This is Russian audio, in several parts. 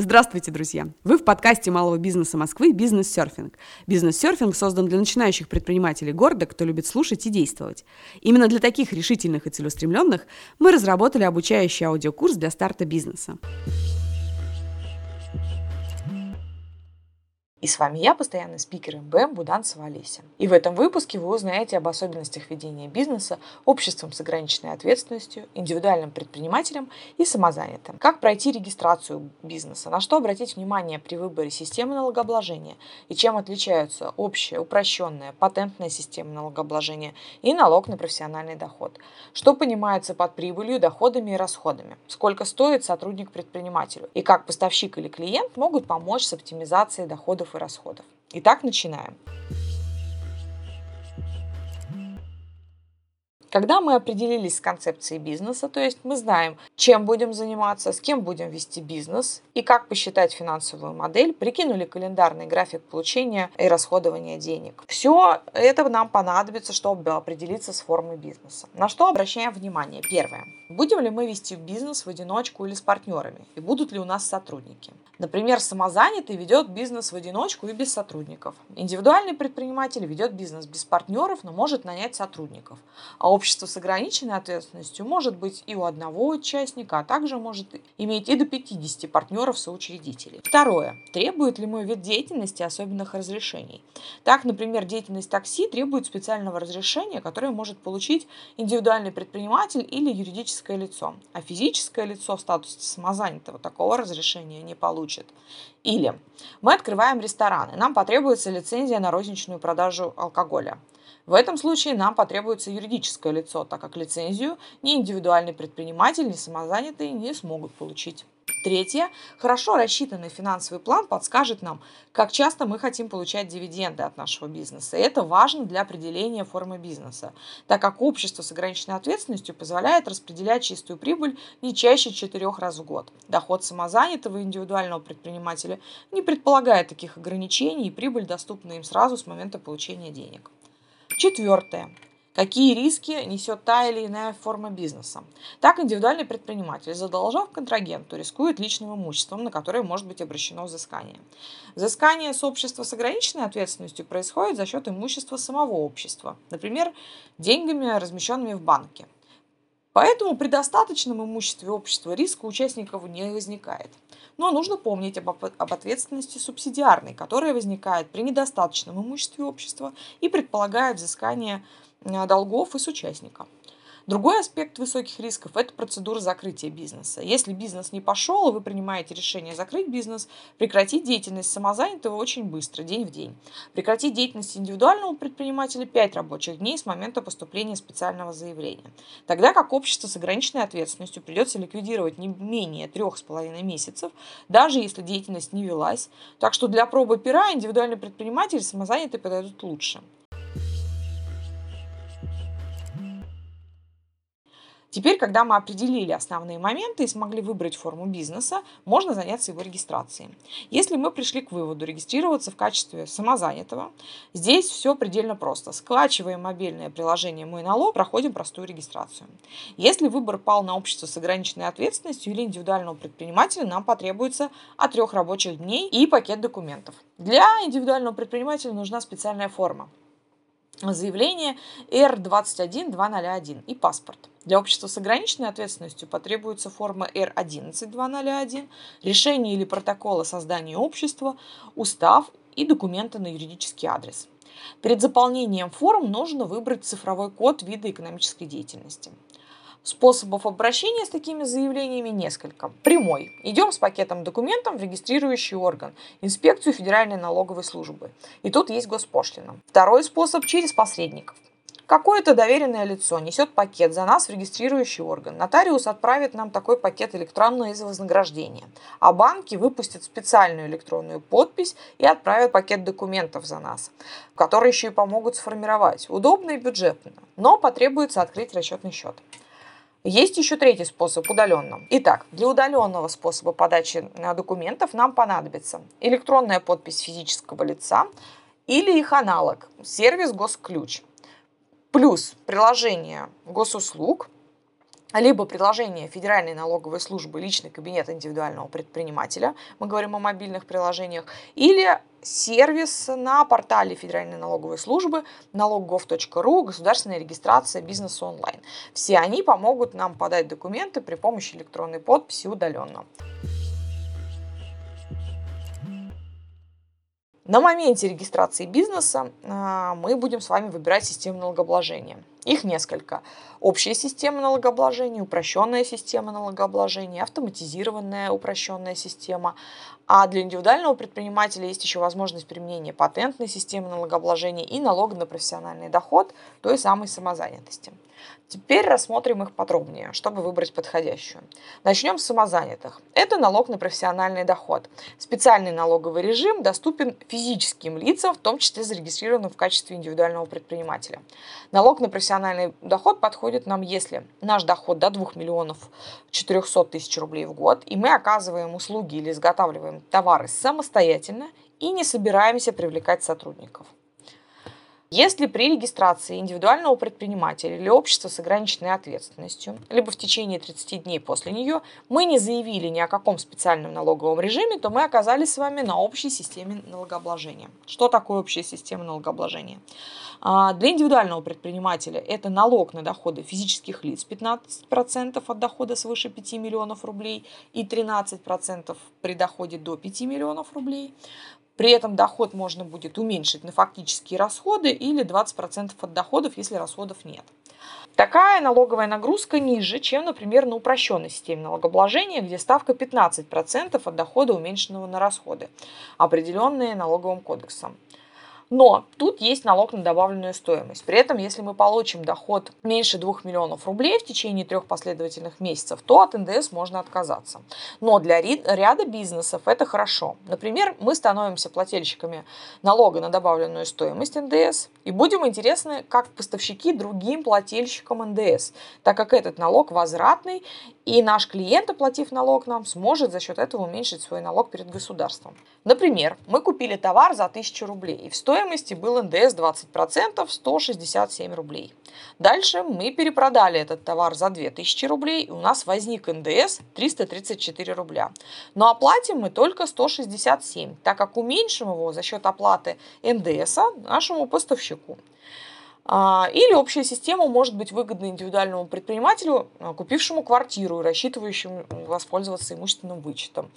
Здравствуйте, друзья! Вы в подкасте малого бизнеса Москвы «Бизнес-серфинг». Бизнес-серфинг создан для начинающих предпринимателей города, кто любит слушать и действовать. Именно для таких решительных и целеустремленных мы разработали обучающий аудиокурс для старта бизнеса. И с вами я, постоянный спикер МБМ Буданцева Олеся. И в этом выпуске вы узнаете об особенностях ведения бизнеса, обществом с ограниченной ответственностью, индивидуальным предпринимателем и самозанятым. Как пройти регистрацию бизнеса, на что обратить внимание при выборе системы налогообложения и чем отличаются общая, упрощенная, патентная система налогообложения и налог на профессиональный доход. Что понимается под прибылью, доходами и расходами. Сколько стоит сотрудник предпринимателю и как поставщик или клиент могут помочь с оптимизацией доходов доходов и расходов. Итак, начинаем. Когда мы определились с концепцией бизнеса, то есть мы знаем, чем будем заниматься, с кем будем вести бизнес и как посчитать финансовую модель, прикинули календарный график получения и расходования денег. Все это нам понадобится, чтобы определиться с формой бизнеса. На что обращаем внимание? Первое. Будем ли мы вести бизнес в одиночку или с партнерами? И будут ли у нас сотрудники? Например, самозанятый ведет бизнес в одиночку и без сотрудников. Индивидуальный предприниматель ведет бизнес без партнеров, но может нанять сотрудников. А общество с ограниченной ответственностью может быть и у одного участника, а также может иметь и до 50 партнеров-соучредителей. Второе. Требует ли мой вид деятельности особенных разрешений? Так, например, деятельность такси требует специального разрешения, которое может получить индивидуальный предприниматель или юридическое лицо, а физическое лицо в статусе самозанятого такого разрешения не получит. Или мы открываем ресторан, и нам потребуется лицензия на розничную продажу алкоголя. В этом случае нам потребуется юридическое лицо, так как лицензию ни индивидуальный предприниматель, ни самозанятый не смогут получить. Третье. Хорошо рассчитанный финансовый план подскажет нам, как часто мы хотим получать дивиденды от нашего бизнеса. И это важно для определения формы бизнеса, так как общество с ограниченной ответственностью позволяет распределять чистую прибыль не чаще четырех раз в год. Доход самозанятого индивидуального предпринимателя не предполагает таких ограничений, и прибыль доступна им сразу с момента получения денег. Четвертое. Какие риски несет та или иная форма бизнеса? Так, индивидуальный предприниматель, задолжав контрагенту, рискует личным имуществом, на которое может быть обращено взыскание. Взыскание с с ограниченной ответственностью происходит за счет имущества самого общества, например, деньгами, размещенными в банке. Поэтому при достаточном имуществе общества риска участников не возникает. Но нужно помнить об, об ответственности субсидиарной, которая возникает при недостаточном имуществе общества и предполагает взыскание Э, долгов и с участника. Другой аспект высоких рисков – это процедура закрытия бизнеса. Если бизнес не пошел, вы принимаете решение закрыть бизнес, прекратить деятельность самозанятого очень быстро, день в день. Прекратить деятельность индивидуального предпринимателя 5 рабочих дней с момента поступления специального заявления. Тогда как общество с ограниченной ответственностью придется ликвидировать не менее 3,5 месяцев, даже если деятельность не велась. Так что для пробы пера индивидуальный предприниматель и самозанятый подойдут лучше. Теперь, когда мы определили основные моменты и смогли выбрать форму бизнеса, можно заняться его регистрацией. Если мы пришли к выводу регистрироваться в качестве самозанятого, здесь все предельно просто. Скачиваем мобильное приложение «Мой налог», проходим простую регистрацию. Если выбор пал на общество с ограниченной ответственностью или индивидуального предпринимателя, нам потребуется от трех рабочих дней и пакет документов. Для индивидуального предпринимателя нужна специальная форма заявление R21201 и паспорт. Для общества с ограниченной ответственностью потребуется форма R11201, решение или протокол о создании общества, устав и документы на юридический адрес. Перед заполнением форм нужно выбрать цифровой код вида экономической деятельности. Способов обращения с такими заявлениями несколько. Прямой. Идем с пакетом документов в регистрирующий орган, инспекцию Федеральной налоговой службы. И тут есть госпошлина. Второй способ через посредников. Какое-то доверенное лицо несет пакет за нас в регистрирующий орган. Нотариус отправит нам такой пакет электронно из вознаграждения. А банки выпустят специальную электронную подпись и отправят пакет документов за нас, которые еще и помогут сформировать. Удобно и бюджетно, но потребуется открыть расчетный счет. Есть еще третий способ удаленно. Итак, для удаленного способа подачи э, документов нам понадобится электронная подпись физического лица или их аналог – сервис Госключ. Плюс приложение госуслуг либо приложение Федеральной налоговой службы «Личный кабинет индивидуального предпринимателя», мы говорим о мобильных приложениях, или сервис на портале Федеральной налоговой службы налог.gov.ру государственная регистрация бизнеса онлайн. Все они помогут нам подать документы при помощи электронной подписи удаленно. На моменте регистрации бизнеса а, мы будем с вами выбирать систему налогообложения. Их несколько. Общая система налогообложения, упрощенная система налогообложения, автоматизированная упрощенная система. А для индивидуального предпринимателя есть еще возможность применения патентной системы налогообложения и налога на профессиональный доход той самой самозанятости. Теперь рассмотрим их подробнее, чтобы выбрать подходящую. Начнем с самозанятых. Это налог на профессиональный доход. Специальный налоговый режим доступен физическим лицам, в том числе зарегистрированным в качестве индивидуального предпринимателя. Налог на профессиональный доход подходит нам, если наш доход до 2 миллионов 400 тысяч рублей в год, и мы оказываем услуги или изготавливаем товары самостоятельно и не собираемся привлекать сотрудников. Если при регистрации индивидуального предпринимателя или общества с ограниченной ответственностью, либо в течение 30 дней после нее, мы не заявили ни о каком специальном налоговом режиме, то мы оказались с вами на общей системе налогообложения. Что такое общая система налогообложения? А, для индивидуального предпринимателя это налог на доходы физических лиц 15% от дохода свыше 5 миллионов рублей и 13% при доходе до 5 миллионов рублей. При этом доход можно будет уменьшить на фактические расходы или 20% от доходов, если расходов нет. Такая налоговая нагрузка ниже, чем, например, на упрощенной системе налогообложения, где ставка 15% от дохода, уменьшенного на расходы, определенные налоговым кодексом. Но тут есть налог на добавленную стоимость. При этом, если мы получим доход меньше 2 миллионов рублей в течение трех последовательных месяцев, то от НДС можно отказаться. Но для ряда бизнесов это хорошо. Например, мы становимся плательщиками налога на добавленную стоимость НДС и будем интересны как поставщики другим плательщикам НДС, так как этот налог возвратный и наш клиент, оплатив налог нам, сможет за счет этого уменьшить свой налог перед государством. Например, мы купили товар за 1000 рублей, и в стоимости был НДС 20%, 167 рублей. Дальше мы перепродали этот товар за 2000 рублей, и у нас возник НДС 334 рубля. Но оплатим мы только 167, так как уменьшим его за счет оплаты НДС нашему поставщику. А, или общая система может быть выгодна индивидуальному предпринимателю, а, купившему квартиру и рассчитывающему воспользоваться имущественным вычетом.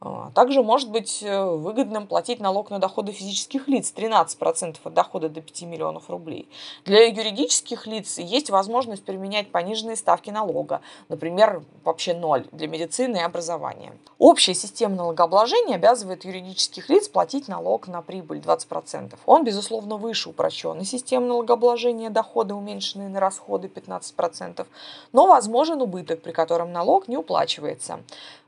А, также может быть э, выгодным платить налог на доходы физических лиц 13% от дохода до 5 миллионов рублей. Для юридических лиц есть возможность применять пониженные ставки налога, например, вообще ноль для медицины и образования. Общая система налогообложения обязывает юридических лиц платить налог на прибыль 20%. Он, безусловно, выше упрощенной системы налогообложения дохода, уменьшенные на расходы 15%, но возможен убыток, при котором налог не уплачивается.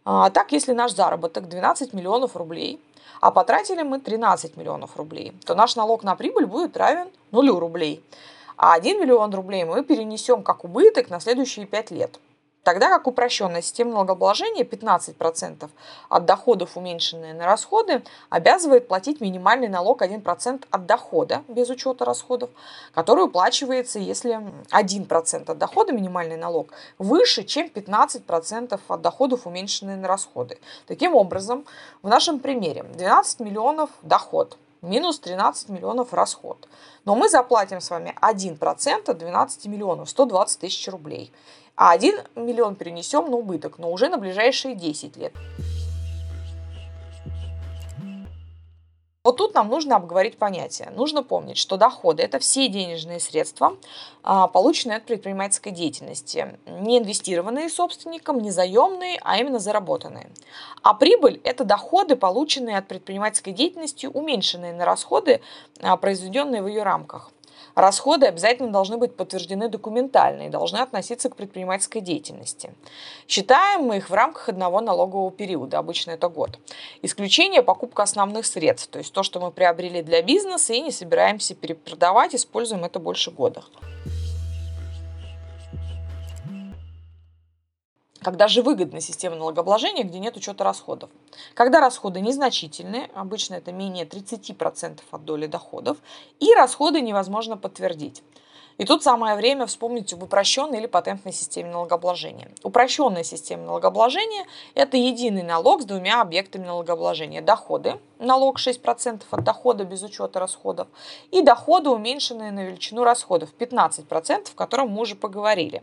А, так, если наш заработок 12 миллионов рублей, а потратили мы 13 миллионов рублей, то наш налог на прибыль будет равен нулю рублей. А 1 миллион рублей мы перенесем как убыток на следующие 5 лет. Тогда как упрощенная система налогообложения 15% от доходов, уменьшенные на расходы, обязывает платить минимальный налог 1% от дохода без учета расходов, который уплачивается, если 1% от дохода, минимальный налог, выше, чем 15% от доходов, уменьшенные на расходы. Таким образом, в нашем примере 12 миллионов доход, минус 13 миллионов расход. Но мы заплатим с вами 1% от 12 миллионов, 120 тысяч рублей. А 1 миллион перенесем на убыток, но уже на ближайшие 10 лет. Вот тут нам нужно обговорить понятие. Нужно помнить, что доходы – это все денежные средства, а, полученные от предпринимательской деятельности. Не инвестированные собственником, не заемные, а именно заработанные. А прибыль – это доходы, полученные от предпринимательской деятельности, уменьшенные на расходы, а, произведенные в ее рамках. Расходы обязательно должны быть подтверждены документально и должны относиться к предпринимательской деятельности. Считаем мы их в рамках одного налогового периода, обычно это год. Исключение – покупка основных средств, то есть то, что мы приобрели для бизнеса и не собираемся перепродавать, используем это больше года. Когда же выгодна система налогообложения, где нет учета расходов? Когда расходы незначительные, обычно это менее 30% от доли доходов, и расходы невозможно подтвердить. И тут самое время вспомнить об упрощенной или патентной системе налогообложения. Упрощенная система налогообложения – это единый налог с двумя объектами налогообложения. Доходы, налог 6% от дохода без учета расходов, и доходы, уменьшенные на величину расходов, 15%, о котором мы уже поговорили.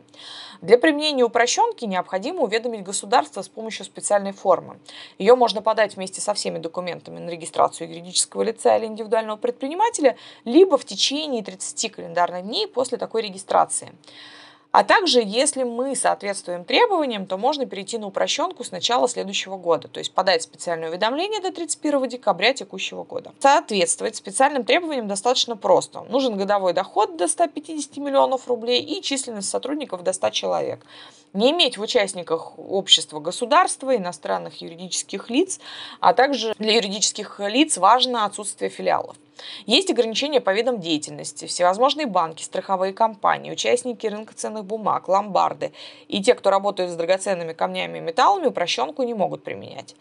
Для применения упрощенки необходимо уведомить государство с помощью специальной формы. Ее можно подать вместе со всеми документами на регистрацию юридического лица или индивидуального предпринимателя, либо в течение 30 календарных дней после такой регистрации. А также, если мы соответствуем требованиям, то можно перейти на упрощенку с начала следующего года, то есть подать специальное уведомление до 31 декабря текущего года. Соответствовать специальным требованиям достаточно просто. Нужен годовой доход до 150 миллионов рублей и численность сотрудников до 100 человек. Не иметь в участниках общества государства, иностранных юридических лиц, а также для юридических лиц важно отсутствие филиалов. Есть ограничения по видам деятельности. Всевозможные банки, страховые компании, участники рынка ценных бумаг, ломбарды и те, кто работает с драгоценными камнями и металлами, упрощенку не могут применять.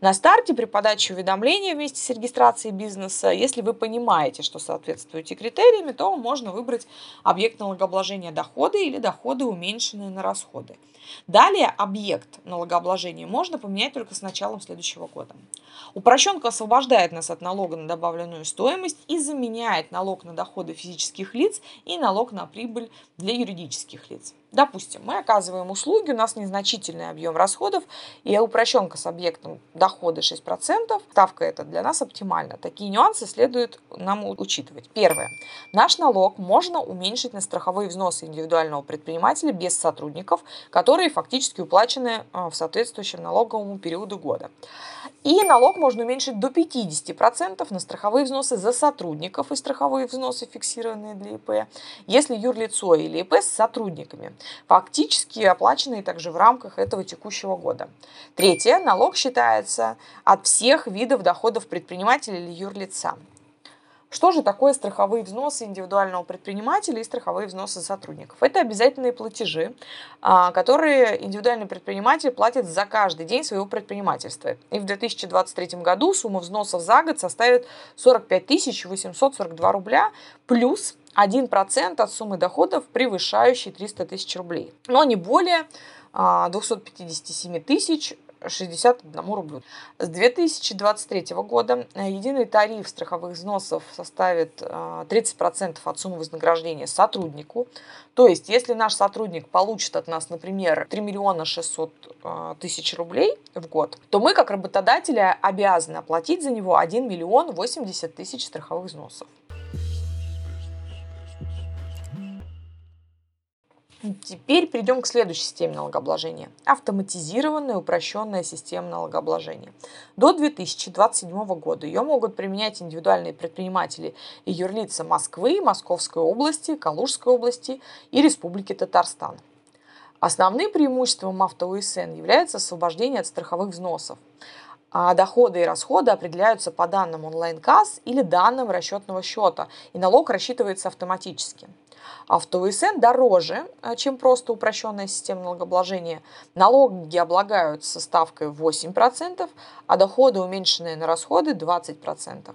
На старте при подаче уведомления вместе с регистрацией бизнеса, если вы понимаете, что соответствуете критериями, то можно выбрать объект налогообложения доходы или доходы, уменьшенные на расходы. Далее объект налогообложения можно поменять только с началом следующего года. Упрощенка освобождает нас от налога на добавленную стоимость и заменяет налог на доходы физических лиц и налог на прибыль для юридических лиц. Допустим, мы оказываем услуги, у нас незначительный объем расходов, и упрощенка с объектом дохода 6%, ставка эта для нас оптимальна. Такие нюансы следует нам учитывать. Первое. Наш налог можно уменьшить на страховые взносы индивидуального предпринимателя без сотрудников, которые фактически уплачены э, в соответствующем налоговому периоду года. И налог можно уменьшить до 50% на страховые взносы за сотрудников и страховые взносы, фиксированные для ИП, если юрлицо или ИП с сотрудниками фактически оплаченные также в рамках этого текущего года. Третье. Налог считается от всех видов доходов предпринимателя или юрлица. Что же такое страховые взносы индивидуального предпринимателя и страховые взносы сотрудников? Это обязательные платежи, а, которые индивидуальный предприниматель платит за каждый день своего предпринимательства. И в 2023 году сумма взносов за год составит 45 842 рубля плюс 1% от суммы доходов, превышающей 300 тысяч рублей, но не более 257 а, тысяч 61 рублю. С 2023 года э, единый тариф страховых взносов составит 30% э, от суммы вознаграждения сотруднику. То есть, если наш сотрудник получит от нас, например, 3 миллиона 600 э, тысяч рублей в год, то мы, как работодатели, обязаны оплатить за него 1 миллион 80 тысяч страховых взносов. Теперь перейдем к следующей системе налогообложения. Автоматизированная упрощенная система налогообложения. До 2027 года ее могут применять индивидуальные предприниматели и юрлица Москвы, Московской области, Калужской области и Республики Татарстан. Основным преимуществом авто-УСН является освобождение от страховых взносов. А доходы и расходы определяются по данным онлайн-касс или данным расчетного счета, и налог рассчитывается автоматически. АвтоВСН дороже, э, чем просто упрощенная система налогообложения. Налоги облагаются ставкой 8%, а доходы, уменьшенные на расходы, 20%.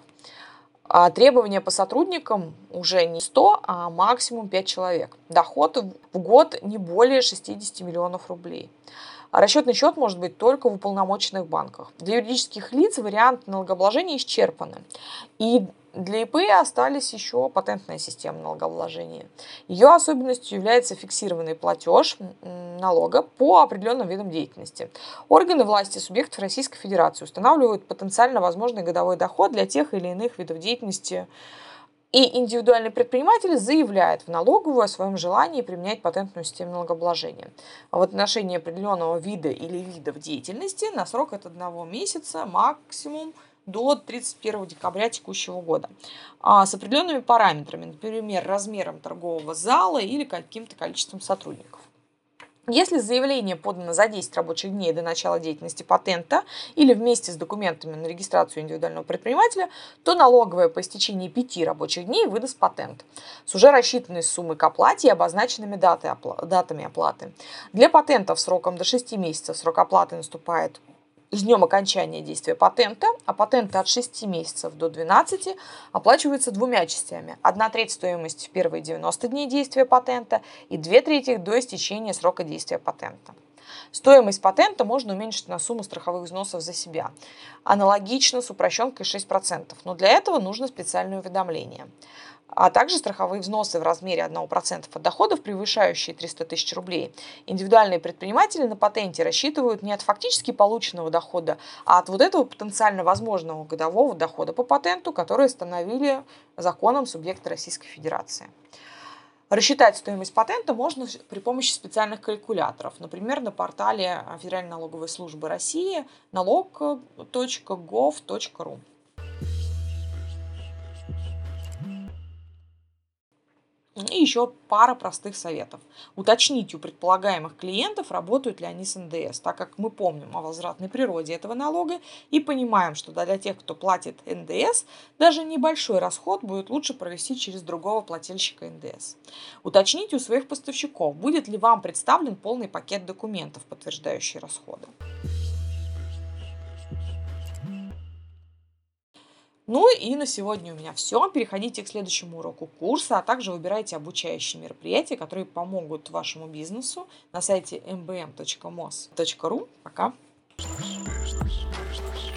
А требования по сотрудникам уже не 100, а максимум 5 человек. Доход в год не более 60 миллионов рублей. А расчетный счет может быть только в уполномоченных банках. Для юридических лиц вариант налогообложения исчерпаны. И для ИП остались еще патентная система налогообложения. Ее особенностью является фиксированный платеж налога по определенным видам деятельности. Органы власти субъектов Российской Федерации устанавливают потенциально возможный годовой доход для тех или иных видов деятельности и индивидуальный предприниматель заявляет в налоговую о своем желании применять патентную систему налогообложения. А в отношении определенного вида или видов деятельности на срок от одного месяца максимум до 31 декабря текущего года а, с определенными параметрами, например, размером торгового зала или каким-то количеством сотрудников. Если заявление подано за 10 рабочих дней до начала деятельности патента или вместе с документами на регистрацию индивидуального предпринимателя, то налоговая по истечении 5 рабочих дней выдаст патент с уже рассчитанной суммой к оплате и обозначенными даты, датами оплаты. Для патентов сроком до 6 месяцев срок оплаты наступает с днем окончания действия патента, а патенты от 6 месяцев до 12 оплачиваются двумя частями. Одна треть стоимости в первые 90 дней действия патента и две трети до истечения срока действия патента. Стоимость патента можно уменьшить на сумму страховых взносов за себя. Аналогично с упрощенкой 6%, но для этого нужно специальное уведомление а также страховые взносы в размере 1% от доходов, превышающие 300 тысяч рублей. Индивидуальные предприниматели на патенте рассчитывают не от фактически полученного дохода, а от вот этого потенциально возможного годового дохода по патенту, который установили законом субъекта Российской Федерации. Рассчитать стоимость патента можно при помощи специальных калькуляторов, например, на портале Федеральной налоговой службы России налог.gov.ru. И еще пара простых советов. Уточните у предполагаемых клиентов, работают ли они с НДС, так как мы помним о возвратной природе этого налога и понимаем, что для тех, кто платит НДС, даже небольшой расход будет лучше провести через другого плательщика НДС. Уточните у своих поставщиков, будет ли вам представлен полный пакет документов, подтверждающий расходы. Ну и на сегодня у меня все. Переходите к следующему уроку курса, а также выбирайте обучающие мероприятия, которые помогут вашему бизнесу на сайте mbm.mos.ru. Пока! Ж, что ж.